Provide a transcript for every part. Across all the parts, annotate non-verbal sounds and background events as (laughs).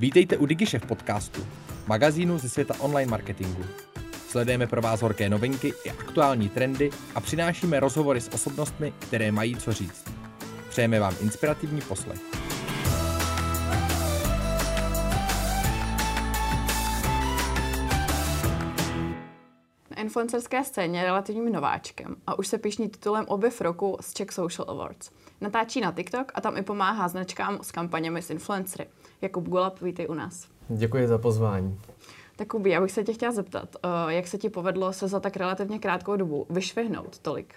Vítejte u DigiShef podcastu, magazínu ze světa online marketingu. Sledujeme pro vás horké novinky i aktuální trendy a přinášíme rozhovory s osobnostmi, které mají co říct. Přejeme vám inspirativní poslech. Na influencerské scéně relativním nováčkem a už se pišní titulem objev roku z Czech Social Awards. Natáčí na TikTok a tam i pomáhá značkám s kampaněmi s influencery. Jakub Golab, vítej u nás. Děkuji za pozvání. Tak Kubi, já bych se tě chtěla zeptat, eh, jak se ti povedlo se za tak relativně krátkou dobu vyšvihnout tolik?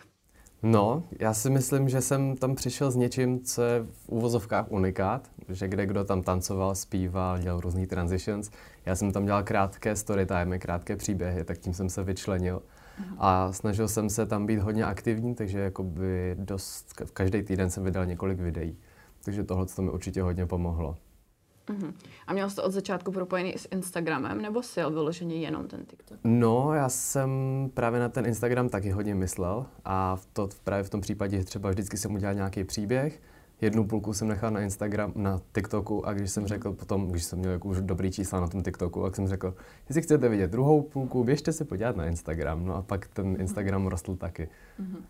No, já si myslím, že jsem tam přišel s něčím, co je v úvozovkách unikát, že kde kdo tam tancoval, zpíval, dělal různý transitions. Já jsem tam dělal krátké story time, krátké příběhy, tak tím jsem se vyčlenil. A snažil jsem se tam být hodně aktivní, takže jakoby dost, každý týden jsem vydal několik videí. Takže tohle to mi určitě hodně pomohlo. Uh-huh. A měl jsi to od začátku propojený s Instagramem, nebo si vyloženě jenom ten TikTok? No, já jsem právě na ten Instagram taky hodně myslel a v to, právě v tom případě, že třeba vždycky jsem udělal nějaký příběh, jednu půlku jsem nechal na Instagram, na TikToku a když jsem řekl potom, když jsem měl jako už dobrý čísla na tom TikToku, tak jsem řekl, jestli chcete vidět druhou půlku, běžte se podívat na Instagram. No a pak ten Instagram rostl taky. Uh-huh.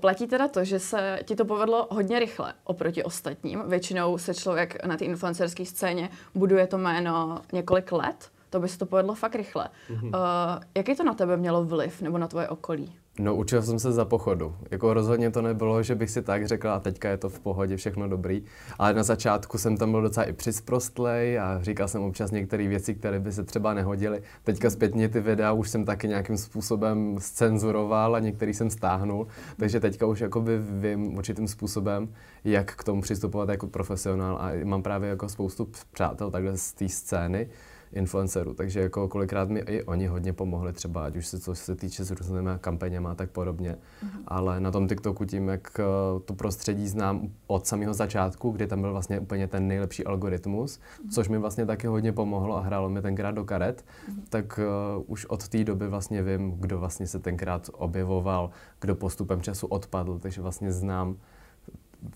Platí teda to, že se ti to povedlo hodně rychle oproti ostatním. Většinou se člověk na té influencerské scéně buduje to jméno několik let. To by se to povedlo fakt rychle. Mm-hmm. Uh, jaký to na tebe mělo vliv nebo na tvoje okolí? No, učil jsem se za pochodu. Jako rozhodně to nebylo, že bych si tak řekl a teďka je to v pohodě, všechno dobrý. Ale na začátku jsem tam byl docela i přisprostlej a říkal jsem občas některé věci, které by se třeba nehodily. Teďka zpětně ty videa už jsem taky nějakým způsobem scenzuroval a některý jsem stáhnul. Takže teďka už jakoby vím určitým způsobem, jak k tomu přistupovat jako profesionál a mám právě jako spoustu přátel takhle z té scény, influencerů, takže jako kolikrát mi i oni hodně pomohli třeba, ať už se co se týče s různými kampaněmi a tak podobně. Mm-hmm. Ale na tom TikToku tím, jak eh, to prostředí znám od samého začátku, kdy tam byl vlastně úplně ten nejlepší algoritmus, mm-hmm. což mi vlastně taky hodně pomohlo a hrálo mi tenkrát do karet, mm-hmm. tak uh, už od té doby vlastně vím, kdo vlastně se tenkrát objevoval, kdo postupem času odpadl, takže vlastně znám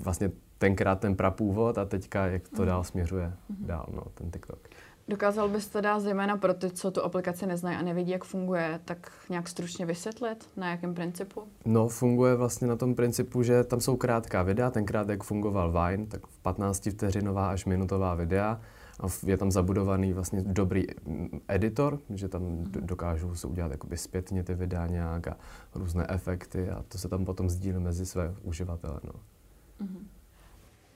vlastně tenkrát ten prapůvod a teďka jak to dál směřuje mm-hmm. dál, no, ten TikTok. Dokázal bys teda zejména pro ty, co tu aplikaci neznají a nevidí, jak funguje, tak nějak stručně vysvětlit, na jakém principu? No, funguje vlastně na tom principu, že tam jsou krátká videa, tenkrát jak fungoval Vine, tak 15 vteřinová až minutová videa a je tam zabudovaný vlastně dobrý mm, editor, že tam dokážou se udělat jakoby zpětně ty videa nějak a různé efekty a to se tam potom sdílí mezi své uživatele. No. Mm-hmm.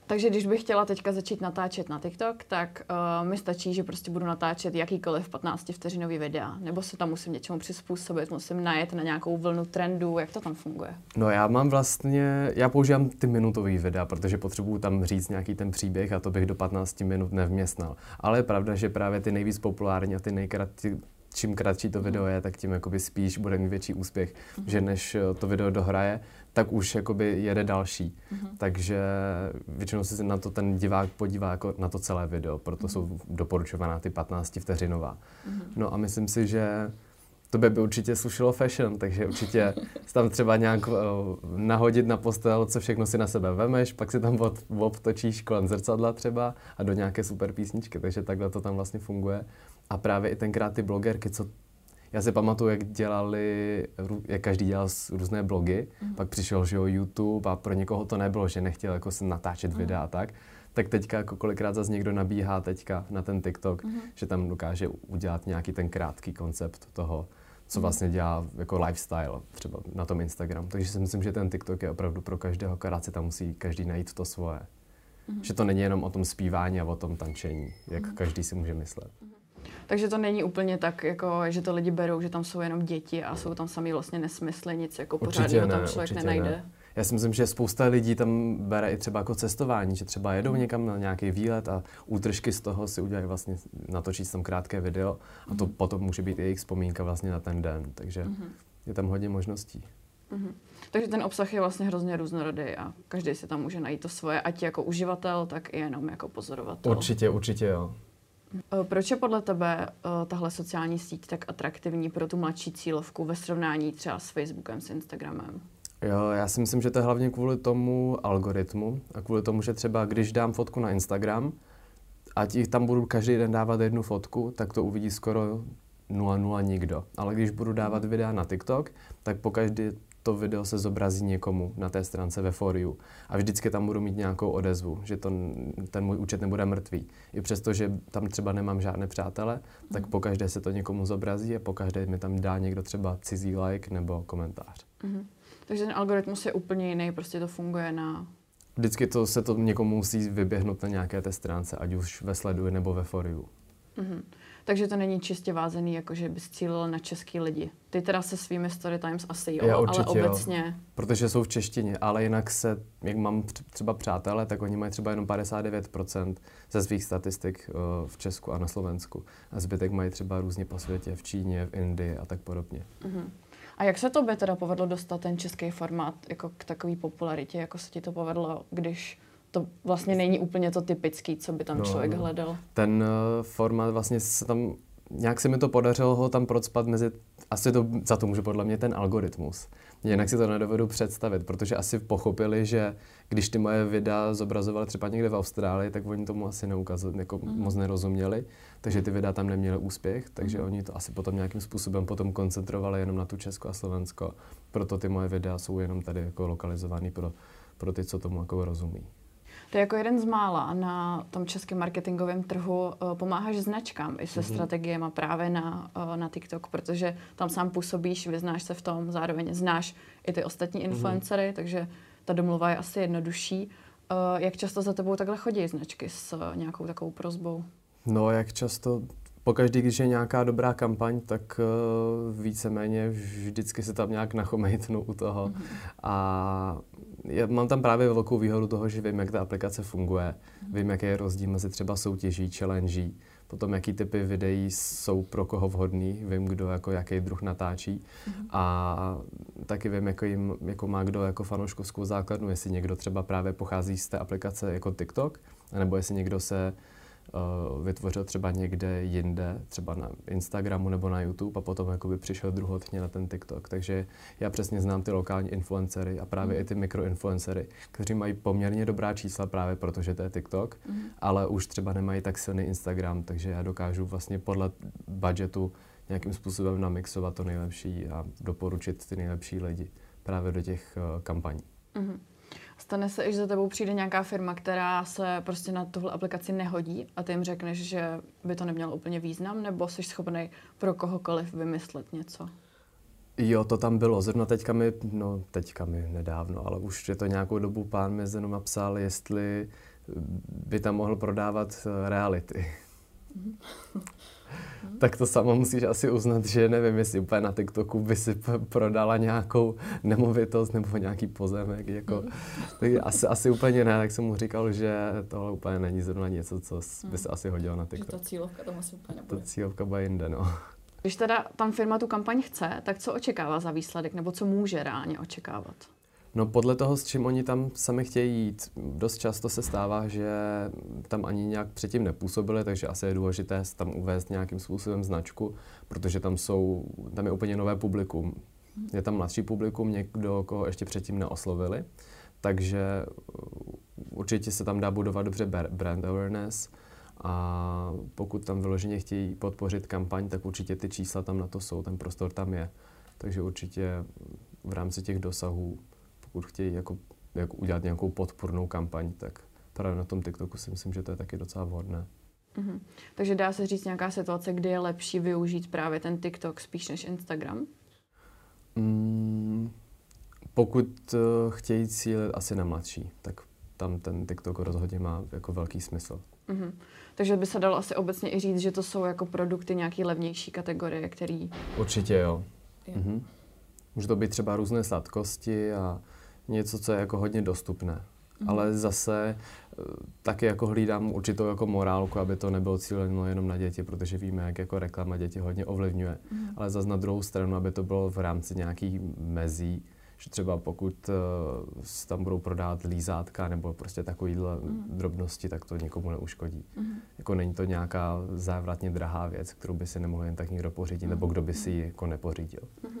Takže když bych chtěla teďka začít natáčet na TikTok, tak uh, mi stačí, že prostě budu natáčet jakýkoliv 15 vteřinový videa, nebo se tam musím něčemu přizpůsobit, musím najet na nějakou vlnu trendu, jak to tam funguje? No já mám vlastně, já používám ty minutové videa, protože potřebuju tam říct nějaký ten příběh a to bych do 15 minut nevměstnal. Ale je pravda, že právě ty nejvíc populární a ty nejkratší čím kratší to video je, tak tím jakoby spíš bude mít větší úspěch, mm-hmm. že než eh, to video dohraje, tak už jakoby jede další. Mm-hmm. Takže většinou se na to ten divák podívá jako na to celé video, proto mm-hmm. jsou doporučovaná ty 15 vteřinová. Mm-hmm. No a myslím si, že to by, určitě slušilo fashion, takže určitě tam třeba nějak uh, nahodit na postel, co všechno si na sebe vemeš, pak si tam od, obtočíš kolem zrcadla třeba a do nějaké super písničky, takže takhle to tam vlastně funguje. A právě i tenkrát ty blogerky, co já si pamatuju, jak dělali, jak každý dělal různé blogy, mm. pak přišel, že jo, YouTube a pro někoho to nebylo, že nechtěl jako se natáčet mm. videa a tak, tak teďka jako kolikrát zase někdo nabíhá teďka na ten TikTok, mm. že tam dokáže udělat nějaký ten krátký koncept toho, co mhm. vlastně dělá jako lifestyle třeba na tom Instagram. Takže si myslím, že ten TikTok je opravdu pro každého, akorát si tam musí každý najít to svoje. Mm. Že to není jenom o tom zpívání a o tom tančení, jak mm. každý si může myslet. Mm. Takže to není úplně tak, jako, že to lidi berou, že tam jsou jenom děti a jsou tam sami vlastně nesmysly, nic jako pořádného tam člověk nenajde. Ne. Já si myslím, že spousta lidí tam bere i třeba jako cestování, že třeba jedou mm. někam na nějaký výlet a útržky z toho si udělají vlastně, natočit tam krátké video a to mm. potom může být i jejich vzpomínka vlastně na ten den, takže mm. je tam hodně možností. Mm-hmm. Takže ten obsah je vlastně hrozně různorodý a každý si tam může najít to svoje, ať jako uživatel, tak i jenom jako pozorovatel. Určitě, určitě jo. Eh, proč je podle tebe uh, tahle sociální síť tak atraktivní pro tu mladší cílovku ve srovnání třeba s Facebookem, s Instagramem? Jo, já si myslím, že to je hlavně kvůli tomu algoritmu a kvůli tomu, že třeba když dám fotku na Instagram ať jich tam budu každý den dávat jednu fotku, tak to uvidí skoro 0,0 nikdo. Ale když budu dávat videa na TikTok, tak po každé to video se zobrazí někomu na té stránce ve foriu. A vždycky tam budu mít nějakou odezvu, že to, ten můj účet nebude mrtvý. I přesto, že tam třeba nemám žádné přátele, tak mm. po každé se to někomu zobrazí a po každé mi tam dá někdo třeba cizí like nebo komentář. Mm. Takže ten algoritmus je úplně jiný, prostě to funguje na... Vždycky to se to někomu musí vyběhnout na nějaké té stránce, ať už ve sleduji nebo ve foriu. Mm-hmm. Takže to není čistě vázený, jako že bys cílil na český lidi. Ty teda se svými story times asi jo, Já určitě, ale obecně... Jo. Protože jsou v češtině, ale jinak se, jak mám třeba přátelé, tak oni mají třeba jenom 59% ze svých statistik uh, v Česku a na Slovensku. A zbytek mají třeba různě po světě, v Číně, v Indii a tak podobně. Uh-huh. A jak se to by teda povedlo dostat ten český formát jako k takové popularitě? Jako se ti to povedlo, když to vlastně není úplně to typický, co by tam no, člověk no. hledal. Ten uh, formát vlastně se tam, nějak se mi to podařilo ho tam procpat mezi, asi to, za to může podle mě ten algoritmus. Jinak si to nedovedu představit, protože asi pochopili, že když ty moje videa zobrazovali třeba někde v Austrálii, tak oni tomu asi neukazali, jako mm. moc nerozuměli, takže ty videa tam neměly úspěch, takže mm. oni to asi potom nějakým způsobem potom koncentrovali jenom na tu Česko a Slovensko. Proto ty moje videa jsou jenom tady jako lokalizované pro, pro ty, co tomu jako rozumí. Ty jako jeden z mála na tom českém marketingovém trhu uh, pomáháš značkám i se mm-hmm. strategiemi právě na, uh, na TikTok, protože tam sám působíš, vyznáš se v tom, zároveň znáš i ty ostatní mhm. influencery, mm-hmm. takže ta domluva je asi jednodušší. Uh, jak často za tebou takhle chodí značky s nějakou takovou prozbou? No, jak často pokaždý, když je nějaká dobrá kampaň, tak uh, víceméně vždycky se tam nějak nachomejtnu u toho. Mm-hmm. A já mám tam právě velkou výhodu toho, že vím, jak ta aplikace funguje, mm-hmm. vím, jaký je rozdíl mezi třeba soutěží, challenge, potom jaký typy videí jsou pro koho vhodný, vím, kdo jako jaký druh natáčí mm-hmm. a taky vím, jako, jim, jako má kdo jako fanouškovskou základnu, jestli někdo třeba právě pochází z té aplikace jako TikTok, nebo jestli někdo se vytvořil třeba někde jinde, třeba na Instagramu nebo na YouTube a potom jakoby přišel druhotně na ten TikTok. Takže já přesně znám ty lokální influencery a právě mm. i ty mikroinfluencery, kteří mají poměrně dobrá čísla právě protože to je TikTok, mm. ale už třeba nemají tak silný Instagram, takže já dokážu vlastně podle budgetu nějakým způsobem namixovat to nejlepší a doporučit ty nejlepší lidi právě do těch uh, kampaní. Mm. Stane se, že za tebou přijde nějaká firma, která se prostě na tuhle aplikaci nehodí a ty jim řekneš, že by to nemělo úplně význam, nebo jsi schopný pro kohokoliv vymyslet něco? Jo, to tam bylo. Zrovna teďka mi, no teďka mi nedávno, ale už je to nějakou dobu pán mi jenom napsal, jestli by tam mohl prodávat eh, reality. Hmm. (laughs) tak to sama musíš asi uznat, že nevím, jestli úplně na TikToku by si prodala nějakou nemovitost nebo nějaký pozemek. Jako, hmm. (laughs) tak asi, asi úplně ne, tak jsem mu říkal, že tohle úplně není zrovna něco, co by se asi hodilo na TikTok. Že ta cílovka tam asi úplně nebude. Ta cílovka bude jinde, no. Když teda tam firma tu kampaň chce, tak co očekává za výsledek, nebo co může reálně očekávat? No podle toho, s čím oni tam sami chtějí jít. Dost často se stává, že tam ani nějak předtím nepůsobili, takže asi je důležité tam uvést nějakým způsobem značku, protože tam jsou, tam je úplně nové publikum. Je tam mladší publikum, někdo, koho ještě předtím neoslovili, takže určitě se tam dá budovat dobře brand awareness a pokud tam vyloženě chtějí podpořit kampaň, tak určitě ty čísla tam na to jsou, ten prostor tam je. Takže určitě v rámci těch dosahů pokud chtějí jako, jako udělat nějakou podpornou kampaň, tak právě na tom TikToku si myslím, že to je taky docela vhodné. Mm-hmm. Takže dá se říct nějaká situace, kdy je lepší využít právě ten TikTok spíš než Instagram? Mm, pokud uh, chtějí cílit asi na mladší, tak tam ten TikTok rozhodně má jako velký smysl. Mm-hmm. Takže by se dalo asi obecně i říct, že to jsou jako produkty nějaký levnější kategorie, který... Určitě jo. jo. Mm-hmm. Může to být třeba různé sladkosti a něco, co je jako hodně dostupné. Mm. Ale zase eh, taky jako hlídám určitou jako morálku, aby to nebylo cíleno jenom na děti, protože víme, jak jako reklama děti hodně ovlivňuje. Mm. Ale zase na druhou stranu, aby to bylo v rámci nějakých mezí, že třeba pokud uh, tam budou prodávat lízátka nebo prostě takovýhle mm. drobnosti, tak to nikomu neuškodí. Mm. Jako není to nějaká závratně drahá věc, kterou by si nemohl jen tak někdo pořídit, mm. nebo kdo by si ji jako nepořídil. Mm.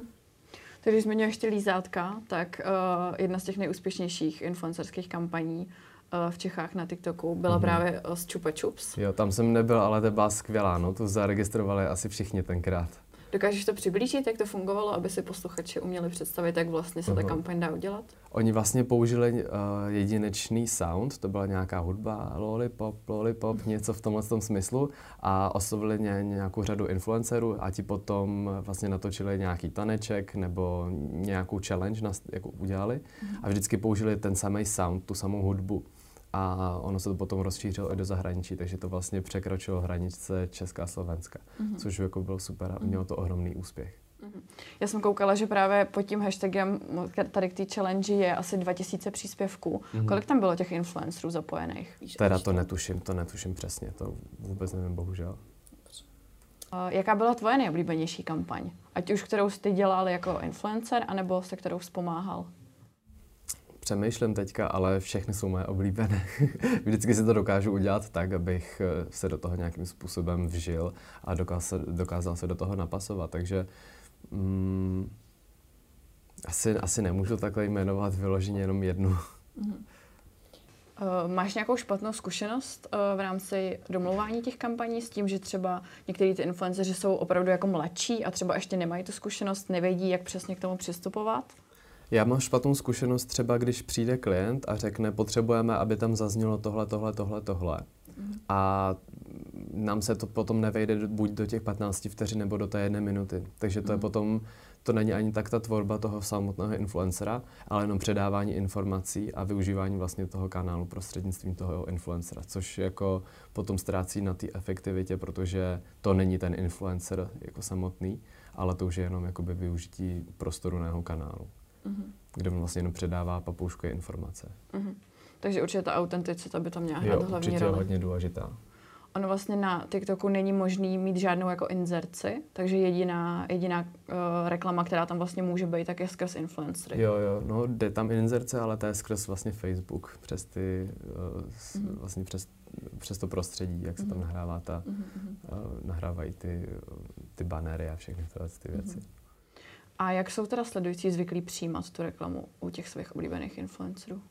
Když zmiňuješ ty lízátka, tak uh, jedna z těch nejúspěšnějších influencerských kampaní eh, v Čechách na TikToku byla mm-hmm. právě eh, z Chupa Chups. Jo, tam jsem nebyl, ale to byla skvělá, no, tu zaregistrovali asi všichni tenkrát. Dokážeš to přiblížit, jak to fungovalo, aby si posluchači uměli představit, jak vlastně se ta kampaň dá udělat? Oni vlastně použili uh, jedinečný sound, to byla nějaká hudba, lollipop, lollipop, něco v tomhle tom smyslu a oslovili ně, nějakou řadu influencerů a ti potom vlastně natočili nějaký taneček nebo nějakou challenge, jako udělali mm-hmm. a vždycky použili ten samý sound, tu samou hudbu a ono se to potom rozšířilo i do zahraničí, takže to vlastně překročilo hranice Česká a Slovenska, mm-hmm. což jako bylo super a mělo to ohromný úspěch. Mm-hmm. Já jsem koukala, že právě pod tím hashtagem tady k té challenge je asi 2000 příspěvků. Mm-hmm. Kolik tam bylo těch influencerů zapojených? Víš, teda to netuším, to netuším přesně, to vůbec nevím, bohužel. Uh, jaká byla tvoje nejoblíbenější kampaň? Ať už kterou jsi dělal jako influencer, anebo se kterou vzpomáhal? Přemýšlím teďka, ale všechny jsou moje oblíbené. (laughs) Vždycky si to dokážu udělat tak, abych eh, se do toho nějakým způsobem vžil a dokázal, dokázal se do toho napasovat. Takže mm, asi, asi nemůžu takhle jmenovat vyloženě jenom jednu. Mm-hmm. Uh, máš nějakou špatnou zkušenost uh, v rámci domlouvání těch kampaní s tím, že třeba někteří ty influenceři jsou opravdu jako mladší a třeba ještě nemají tu zkušenost, nevědí, jak přesně k tomu přistupovat? Já mám špatnou zkušenost třeba, když přijde klient a řekne, potřebujeme, aby tam zaznělo tohle, tohle, tohle, tohle. Mm. A nám se to potom nevejde buď do těch 15 vteřin nebo do té jedné minuty. Takže to mm. je potom, to není ani tak ta tvorba toho samotného influencera, ale jenom předávání informací a využívání vlastně toho kanálu prostřednictvím toho influencera, což jako potom ztrácí na té efektivitě, protože to není ten influencer jako samotný, ale to už je jenom jakoby využití prostoru na jeho kanálu mm-hmm. kde mu vlastně jenom předává papouškové informace. Mm-hmm. Takže určitě ta autenticita by tam měla hrát hlavní roli. je hodně důležitá. Ono vlastně na TikToku není možný mít žádnou jako inzerci, takže jediná, jediná uh, reklama, která tam vlastně může být, tak je skrz influencery. Jo, jo, no jde tam inzerce, ale to je skrz vlastně Facebook, přes ty, uh, mm-hmm. vlastně přes, přes to prostředí, jak se mm-hmm. tam mhm. nahrává ta, mm-hmm. uh, nahrávají ty, ty banery a všechny tyhle ty věci. Mm-hmm. A jak jsou teda sledující zvyklí přijímat tu reklamu u těch svých oblíbených influencerů?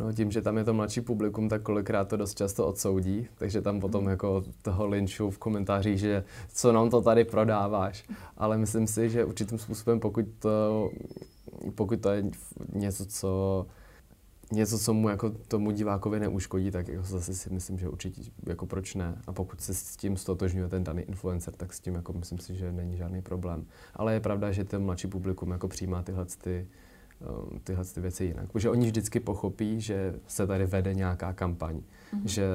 No tím, že tam je to mladší publikum, tak kolikrát to dost často odsoudí, takže tam potom jako toho linču v komentářích, že co nám to tady prodáváš. Ale myslím si, že určitým způsobem, pokud to, pokud to je něco, co něco, co mu jako tomu divákovi neuškodí, tak jako zase si myslím, že určitě jako proč ne. A pokud se s tím stotožňuje ten daný influencer, tak s tím jako myslím si, že není žádný problém. Ale je pravda, že ten mladší publikum jako přijímá tyhle ty, eh, tyhle ty věci jinak. Protože oni vždycky pochopí, že se tady vede nějaká kampaň, mm-hmm. že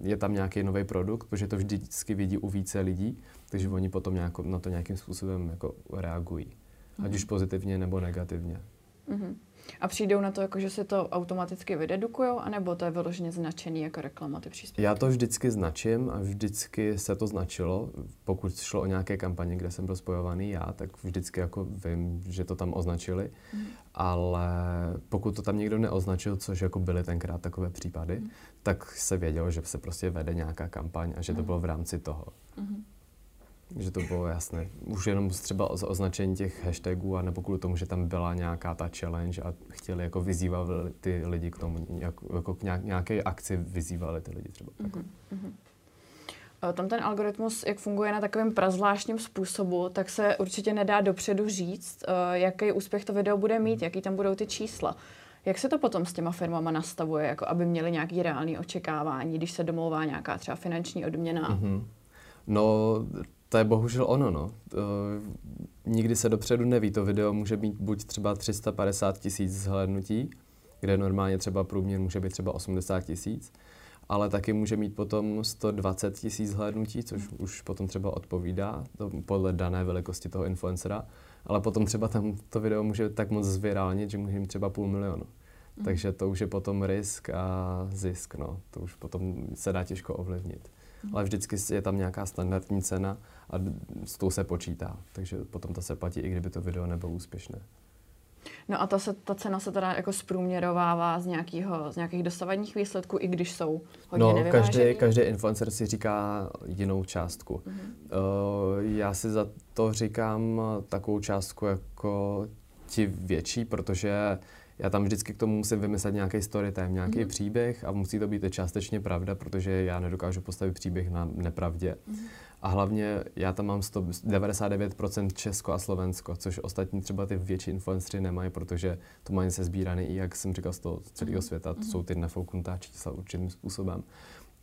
je tam nějaký nový produkt, protože to vždycky vidí u více lidí, takže oni potom nějako, na to nějakým způsobem jako reagují. Mm-hmm. Ať mhm. už pozitivně nebo negativně. Mm-hmm. A přijdou na to, jako, že se to automaticky vydedukují, anebo to je vyloženě značený jako reklama, ty příspěvky? Já to vždycky značím a vždycky se to značilo. Pokud šlo o nějaké kampaně, kde jsem byl spojovaný já, tak vždycky jako vím, že to tam označili. Mm. Ale pokud to tam někdo neoznačil, což jako byly tenkrát takové případy, mm. tak se vědělo, že se prostě vede nějaká kampaň a že to mhm. bylo v rámci toho. Mm že to bylo jasné. Už jenom třeba o označení těch hashtagů a nebo kvůli tomu, že tam byla nějaká ta challenge a chtěli jako vyzývat ty lidi k tomu, jako, jako k nějaké akci vyzývali ty lidi třeba. Mm-hmm. Tam ten algoritmus, jak funguje na takovém prazvláštním způsobu, tak se určitě nedá dopředu říct, eh, jaký úspěch to video bude mít, jaký tam budou ty čísla. Jak se to potom s těma firmama nastavuje, jako aby měli nějaký reálný očekávání, když se domlouvá nějaká třeba finanční odměna? Mm-hmm. No, to je bohužel ono, no. To, nikdy se dopředu neví. To video může být buď třeba 350 tisíc zhlédnutí, kde normálně třeba průměr může být třeba 80 tisíc, ale taky může mít potom 120 tisíc zhlédnutí, což už potom třeba odpovídá to podle dané velikosti toho influencera, ale potom třeba tam to video může tak moc zvirálnit, že může mít třeba půl milionu. Mm. Takže to už je potom risk a zisk, no. To už potom se dá těžko ovlivnit. Ale vždycky je tam nějaká standardní cena a s tou se počítá. Takže potom to se platí, i kdyby to video nebylo úspěšné. No a ta, se, ta cena se teda jako zprůměrovává z, nějakého, z nějakých dosavadních výsledků, i když jsou hodně No, každý, každý influencer si říká jinou částku. Mm-hmm. Uh, já si za to říkám takovou částku jako ti větší, protože já tam vždycky k tomu musím vymyslet nějaký story time, nějaký Mhm. příběh a musí to být částečně pravda, protože já nedokážu postavit příběh na nepravdě. Mhm. A hlavně já tam mám 100, 99% Česko a Slovensko, což ostatní třeba ty větší influencery nemají, protože to mají se sbíraný i, jak jsem říkal, z toho celého Mhm. světa. To Mhm. jsou ty nefouknutá čísla určitým způsobem.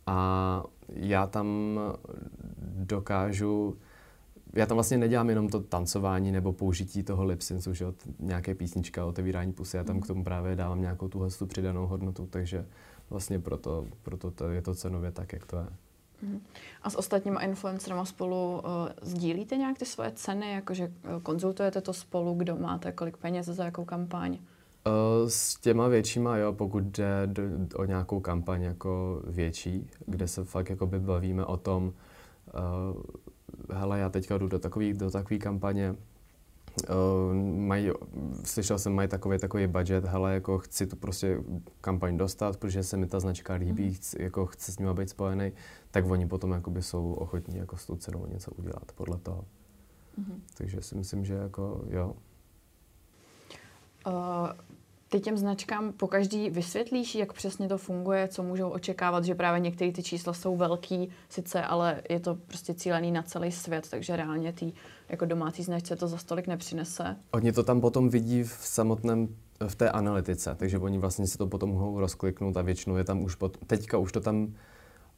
A já tam dokážu já tam vlastně nedělám jenom to tancování nebo použití toho lipsyncu, že t- nějaké písnička, otevírání pusy, já tam Mhm. k tomu právě dávám nějakou tuhle tu přidanou hodnotu, takže vlastně proto, proto to je to cenově tak, jak to je. Mhm. A s ostatníma influencerama spolu uh, sdílíte nějak ty svoje ceny, jakože uh, konzultujete to spolu, kdo máte kolik peněz za jakou kampaň? Uh, S těma většíma, jo, pokud jde do, o nějakou kampaň jako větší, kde se fakt jako by bavíme o tom, uh, hele, já teďka jdu do takový, do takové kampaně, uh, mají, slyšel jsem, mají takový, takový budget, hele, jako chci tu prostě kampaň dostat, protože se mi ta značka líbí, Mhm. chci, jako chci s nima být spojený, tak oni potom jakoby jsou ochotní jako s tou cenou něco udělat podle toho. Mhm. Takže si myslím, že jako jo, Uh, ty těm značkám po každý vysvětlíš, jak přesně to funguje, co můžou očekávat, že právě některé ty čísla jsou velký, sice, ale je to prostě cílený na celý svět, takže reálně ty jako domácí značce to za stolik nepřinese. Oni to tam potom vidí v samotném v té analytice, takže oni vlastně si to potom mohou rozkliknout a většinou je tam už pot, teďka už to tam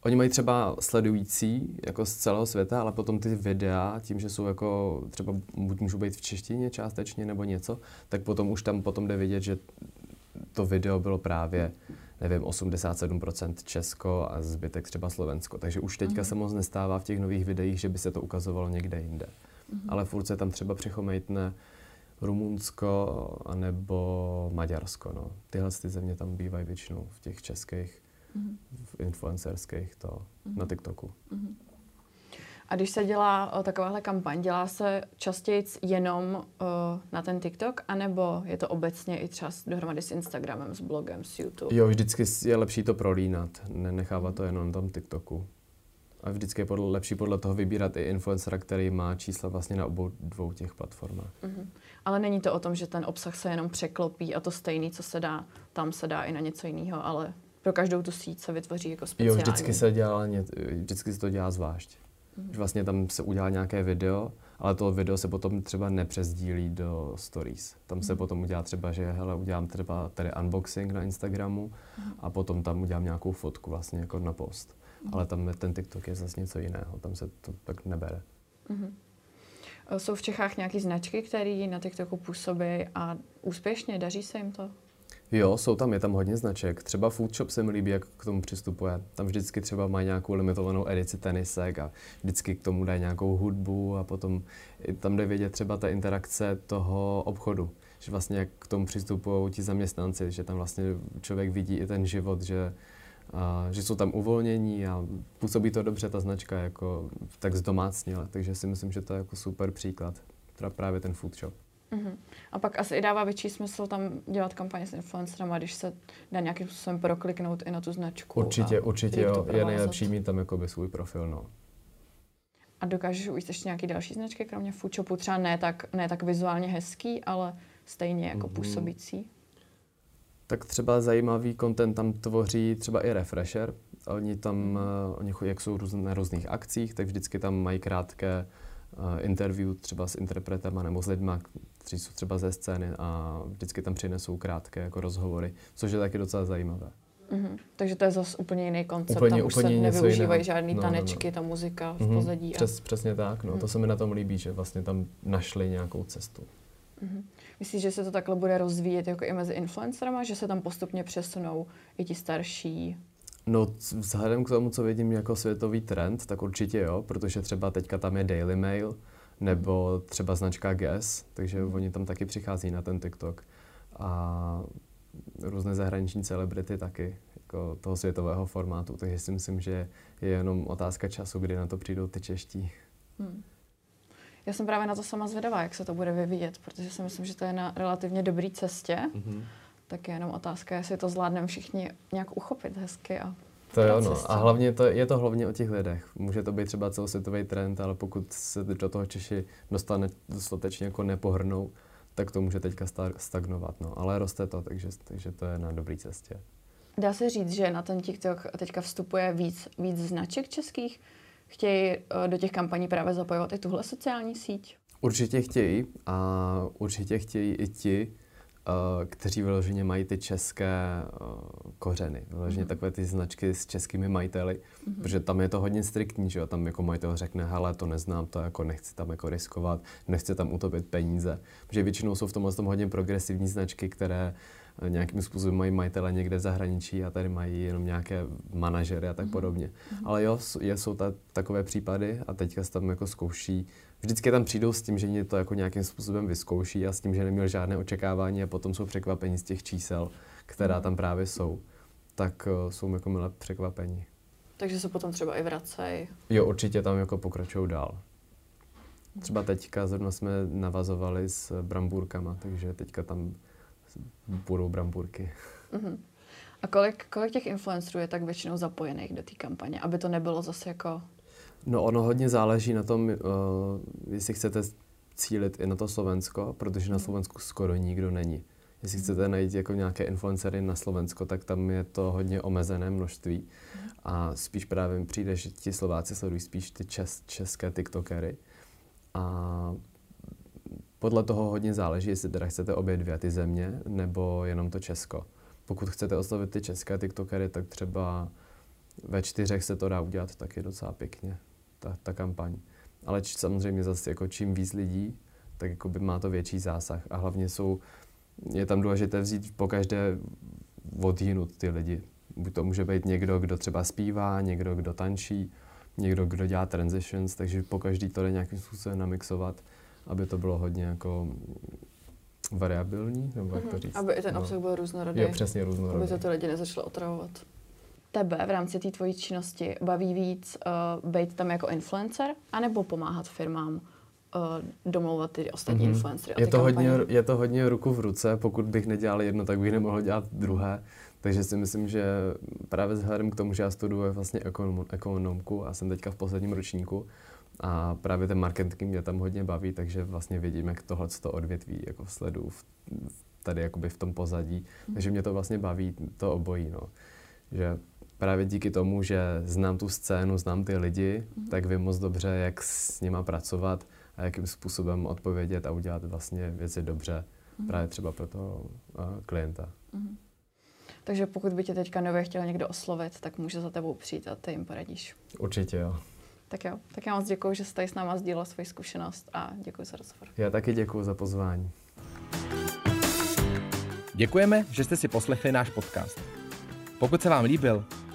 Oni mají třeba sledující jako z celého světa, ale potom ty videa, tím, že jsou jako třeba buď můžou být v češtině částečně nebo něco, tak potom už tam potom jde vidět, že to video bylo právě, nevím, 87% Česko a zbytek třeba Slovensko. Takže už teďka Mhm. se moc nestává v těch nových videích, že by se to ukazovalo někde jinde. Mhm. Ale furt se tam třeba přichomejtne Rumunsko anebo Maďarsko. No. Tyhle ty země tam bývají většinou v těch českých, Mhm. v influencerských to, Mhm. na TikToku. Mhm. A když se dělá o, takováhle kampaň, dělá se častěji jenom o, na ten TikTok, anebo je to obecně i třeba dohromady s Instagramem, s blogem, s YouTube? Jo, vždycky je lepší to prolínat, nenechávat to jenom na tom TikToku. A vždycky je podle, lepší podle toho vybírat i influencera, který má čísla vlastně na obou dvou těch platformách. Mhm. Ale není to o tom, že ten obsah se jenom překlopí a to stejný, co se dá, tam se dá i na něco jiného, ale pro každou tu síť se vytvoří jako Jo, speciální. vždycky se dělá, vždycky se to dělá zvlášť. Mhm. Že vlastně tam se udělá nějaké video, ale to video se potom třeba nepřezdílí do stories. Tam se Mhm. potom udělá třeba, že hele, udělám třeba tady unboxing na Instagramu Mhm. a potom tam udělám nějakou fotku vlastně jako na post. Mhm. Ale tam ten TikTok je zase něco jiného, tam se to tak nebere. E, Jsou v Čechách nějaké značky, které na TikToku působí a úspěšně, daří se jim to? Jo, jsou tam, je tam hodně značek. Třeba Food Shop se mi líbí, jak k tomu přistupuje. Tam vždycky třeba mají nějakou limitovanou edici tenisek a vždycky k tomu dají nějakou hudbu a potom tam jde vědět třeba ta interakce toho obchodu. Že vlastně jak k tomu přistupují ti zaměstnanci, že tam vlastně člověk vidí i ten život, že, a, že jsou tam uvolnění a působí to dobře ta značka jako tak zdomácněle. Takže si myslím, že to je jako super příklad. Právě ten Food Shop. Mhm. A pak asi i dává větší smysl tam dělat kampaně s influencerama, když se dá nějakým způsobem prokliknout i na tu značku. Určitě, určitě jo. Je nejlepší mít tam jakoby svůj profil, no. A dokážeš ujít ještě nějaký další značky, kromě Shopu? Třeba ne tak, ne tak vizuálně hezký, ale stejně jako Mhm. působící. Tak třeba zajímavý content tam tvoří třeba i Refresher. Oni tam, uh, oni chodí, jak jsou růz, na různých akcích, tak vždycky tam mají krátké interview třeba s interpretama nebo s lidma, kteří jsou třeba ze scény a vždycky tam přinesou krátké jako rozhovory, což je taky docela zajímavé. Mhm. Takže to je zase úplně jiný koncept. Úplně- tam už úplně se nevyužívají jiného. žádný No, no, no. tanečky, ta muzika v Mhm, pozadí. a- Přes, přesně tak, no. Mhm. To se mi na tom líbí, že vlastně tam našli nějakou cestu. Mhm. Myslíš, že se to takhle bude rozvíjet jako i mezi influencerama, že se tam postupně přesunou i ti starší? No, vzhledem k tomu, co vidím jako světový trend, tak určitě jo, protože třeba teďka tam je Daily Mail, nebo třeba značka Guess, takže Mhm. oni tam taky přichází na ten TikTok. A různé zahraniční celebrity taky, jako toho světového formátu, takže si myslím, že je jenom otázka času, kdy na to přijdou ty čeští. Hmm. Já jsem právě na to sama zvědavá, jak se to bude vyvíjet, protože si myslím, že to je na relativně dobré cestě. Mm-hmm. Tak je jenom otázka, jestli to zvládneme všichni nějak uchopit hezky. A To jo, Pracest, no. A hlavně to, je to hlavně o těch lidech. Může to být třeba celosvětový trend, ale pokud se do toho Češi dostane dostatečně jako nepohrnou, tak to může teďka stagnovat. No. Ale roste to, takže, takže to je na dobré cestě. Dá se říct, že na ten TikTok teďka vstupuje víc, víc značek českých? Chtějí eh, do těch kampaní právě zapojovat i tuhle sociální síť? Určitě chtějí a určitě chtějí i ti, kteří vyloženě mají ty české uh, kořeny, vyloženě mm-hmm. takové ty značky s českými majiteli, mm-hmm. protože tam je to hodně striktní, že jo, tam jako majitel řekne, hele, to neznám, to jako nechci tam jako riskovat, nechci tam utopit peníze, protože většinou jsou v tomhle tom hodně progresivní značky, které uh, nějakým způsobem mají majitele někde v zahraničí a tady mají jenom nějaké manažery a tak mm-hmm. podobně. Mm-hmm. Ale jo, jsou ta, takové případy a teďka se tam jako zkouší vždycky tam přijdou s tím, že mě to jako nějakým způsobem vyzkouší a s tím, že neměl žádné očekávání a potom jsou překvapení z těch čísel, která tam právě jsou, tak uh, jsou jako milé překvapení. Takže se potom třeba i vracejí. Jo, určitě tam jako pokračují dál. Třeba teďka zrovna jsme navazovali s brambůrkama, takže teďka tam budou brambůrky. Uh-huh. A kolik, kolik těch influencerů je tak většinou zapojených do té kampaně, aby to nebylo zase jako No ono hodně záleží na tom, uh, jestli chcete cílit i na to Slovensko, protože na Slovensku skoro nikdo není. Jestli chcete najít jako nějaké influencery na Slovensko, tak tam je to hodně omezené množství. A spíš právě mi přijde, že ti Slováci sledují spíš ty čes, české TikTokery. A podle toho hodně záleží, jestli teda chcete obě dvě ty země, nebo jenom to Česko. Pokud chcete oslovit ty české TikTokery, tak třeba ve čtyřech se to dá udělat taky docela pěkně ta, ta kampaň. Ale č, samozřejmě zase jako čím víc lidí, tak jako by má to větší zásah. A hlavně jsou, je tam důležité vzít po každé odjinut ty lidi. Buď to může být někdo, kdo třeba zpívá, někdo, kdo tančí, někdo, kdo dělá transitions, takže po každý to jde nějakým způsobem namixovat, aby to bylo hodně jako variabilní, nebo jak to mhm. říct. Aby i ten no. obsah byl různorodý. Jo, přesně různorodý. Aby to ty lidi nezačalo otravovat tebe v rámci té tvojí činnosti baví víc uh, být tam jako influencer, anebo pomáhat firmám uh, domlouvat ty ostatní mm-hmm. influencery? Je to, hodně, je to hodně ruku v ruce, pokud bych nedělal jedno, tak bych nemohl dělat druhé. Takže si myslím, že právě vzhledem k tomu, že já studuji vlastně ekonom, ekonomku a jsem teďka v posledním ročníku, a právě ten marketing mě tam hodně baví, takže vlastně vidím, jak tohle to odvětví jako sledu v, tady jakoby v tom pozadí. Mm. Takže mě to vlastně baví to obojí, no. Že právě díky tomu, že znám tu scénu, znám ty lidi, mm-hmm. tak vím moc dobře, jak s nima pracovat a jakým způsobem odpovědět a udělat vlastně věci dobře mm-hmm. právě třeba pro toho uh, klienta. Mm-hmm. Takže pokud by tě teďka nově chtěl někdo oslovit, tak může za tebou přijít a ty jim poradíš. Určitě jo. Tak jo, tak já moc děkuji, že jsi tady s náma sdílel svoji zkušenost a děkuji za rozhovor. Já taky děkuji za pozvání. Děkujeme, že jste si poslechli náš podcast. Pokud se vám líbil,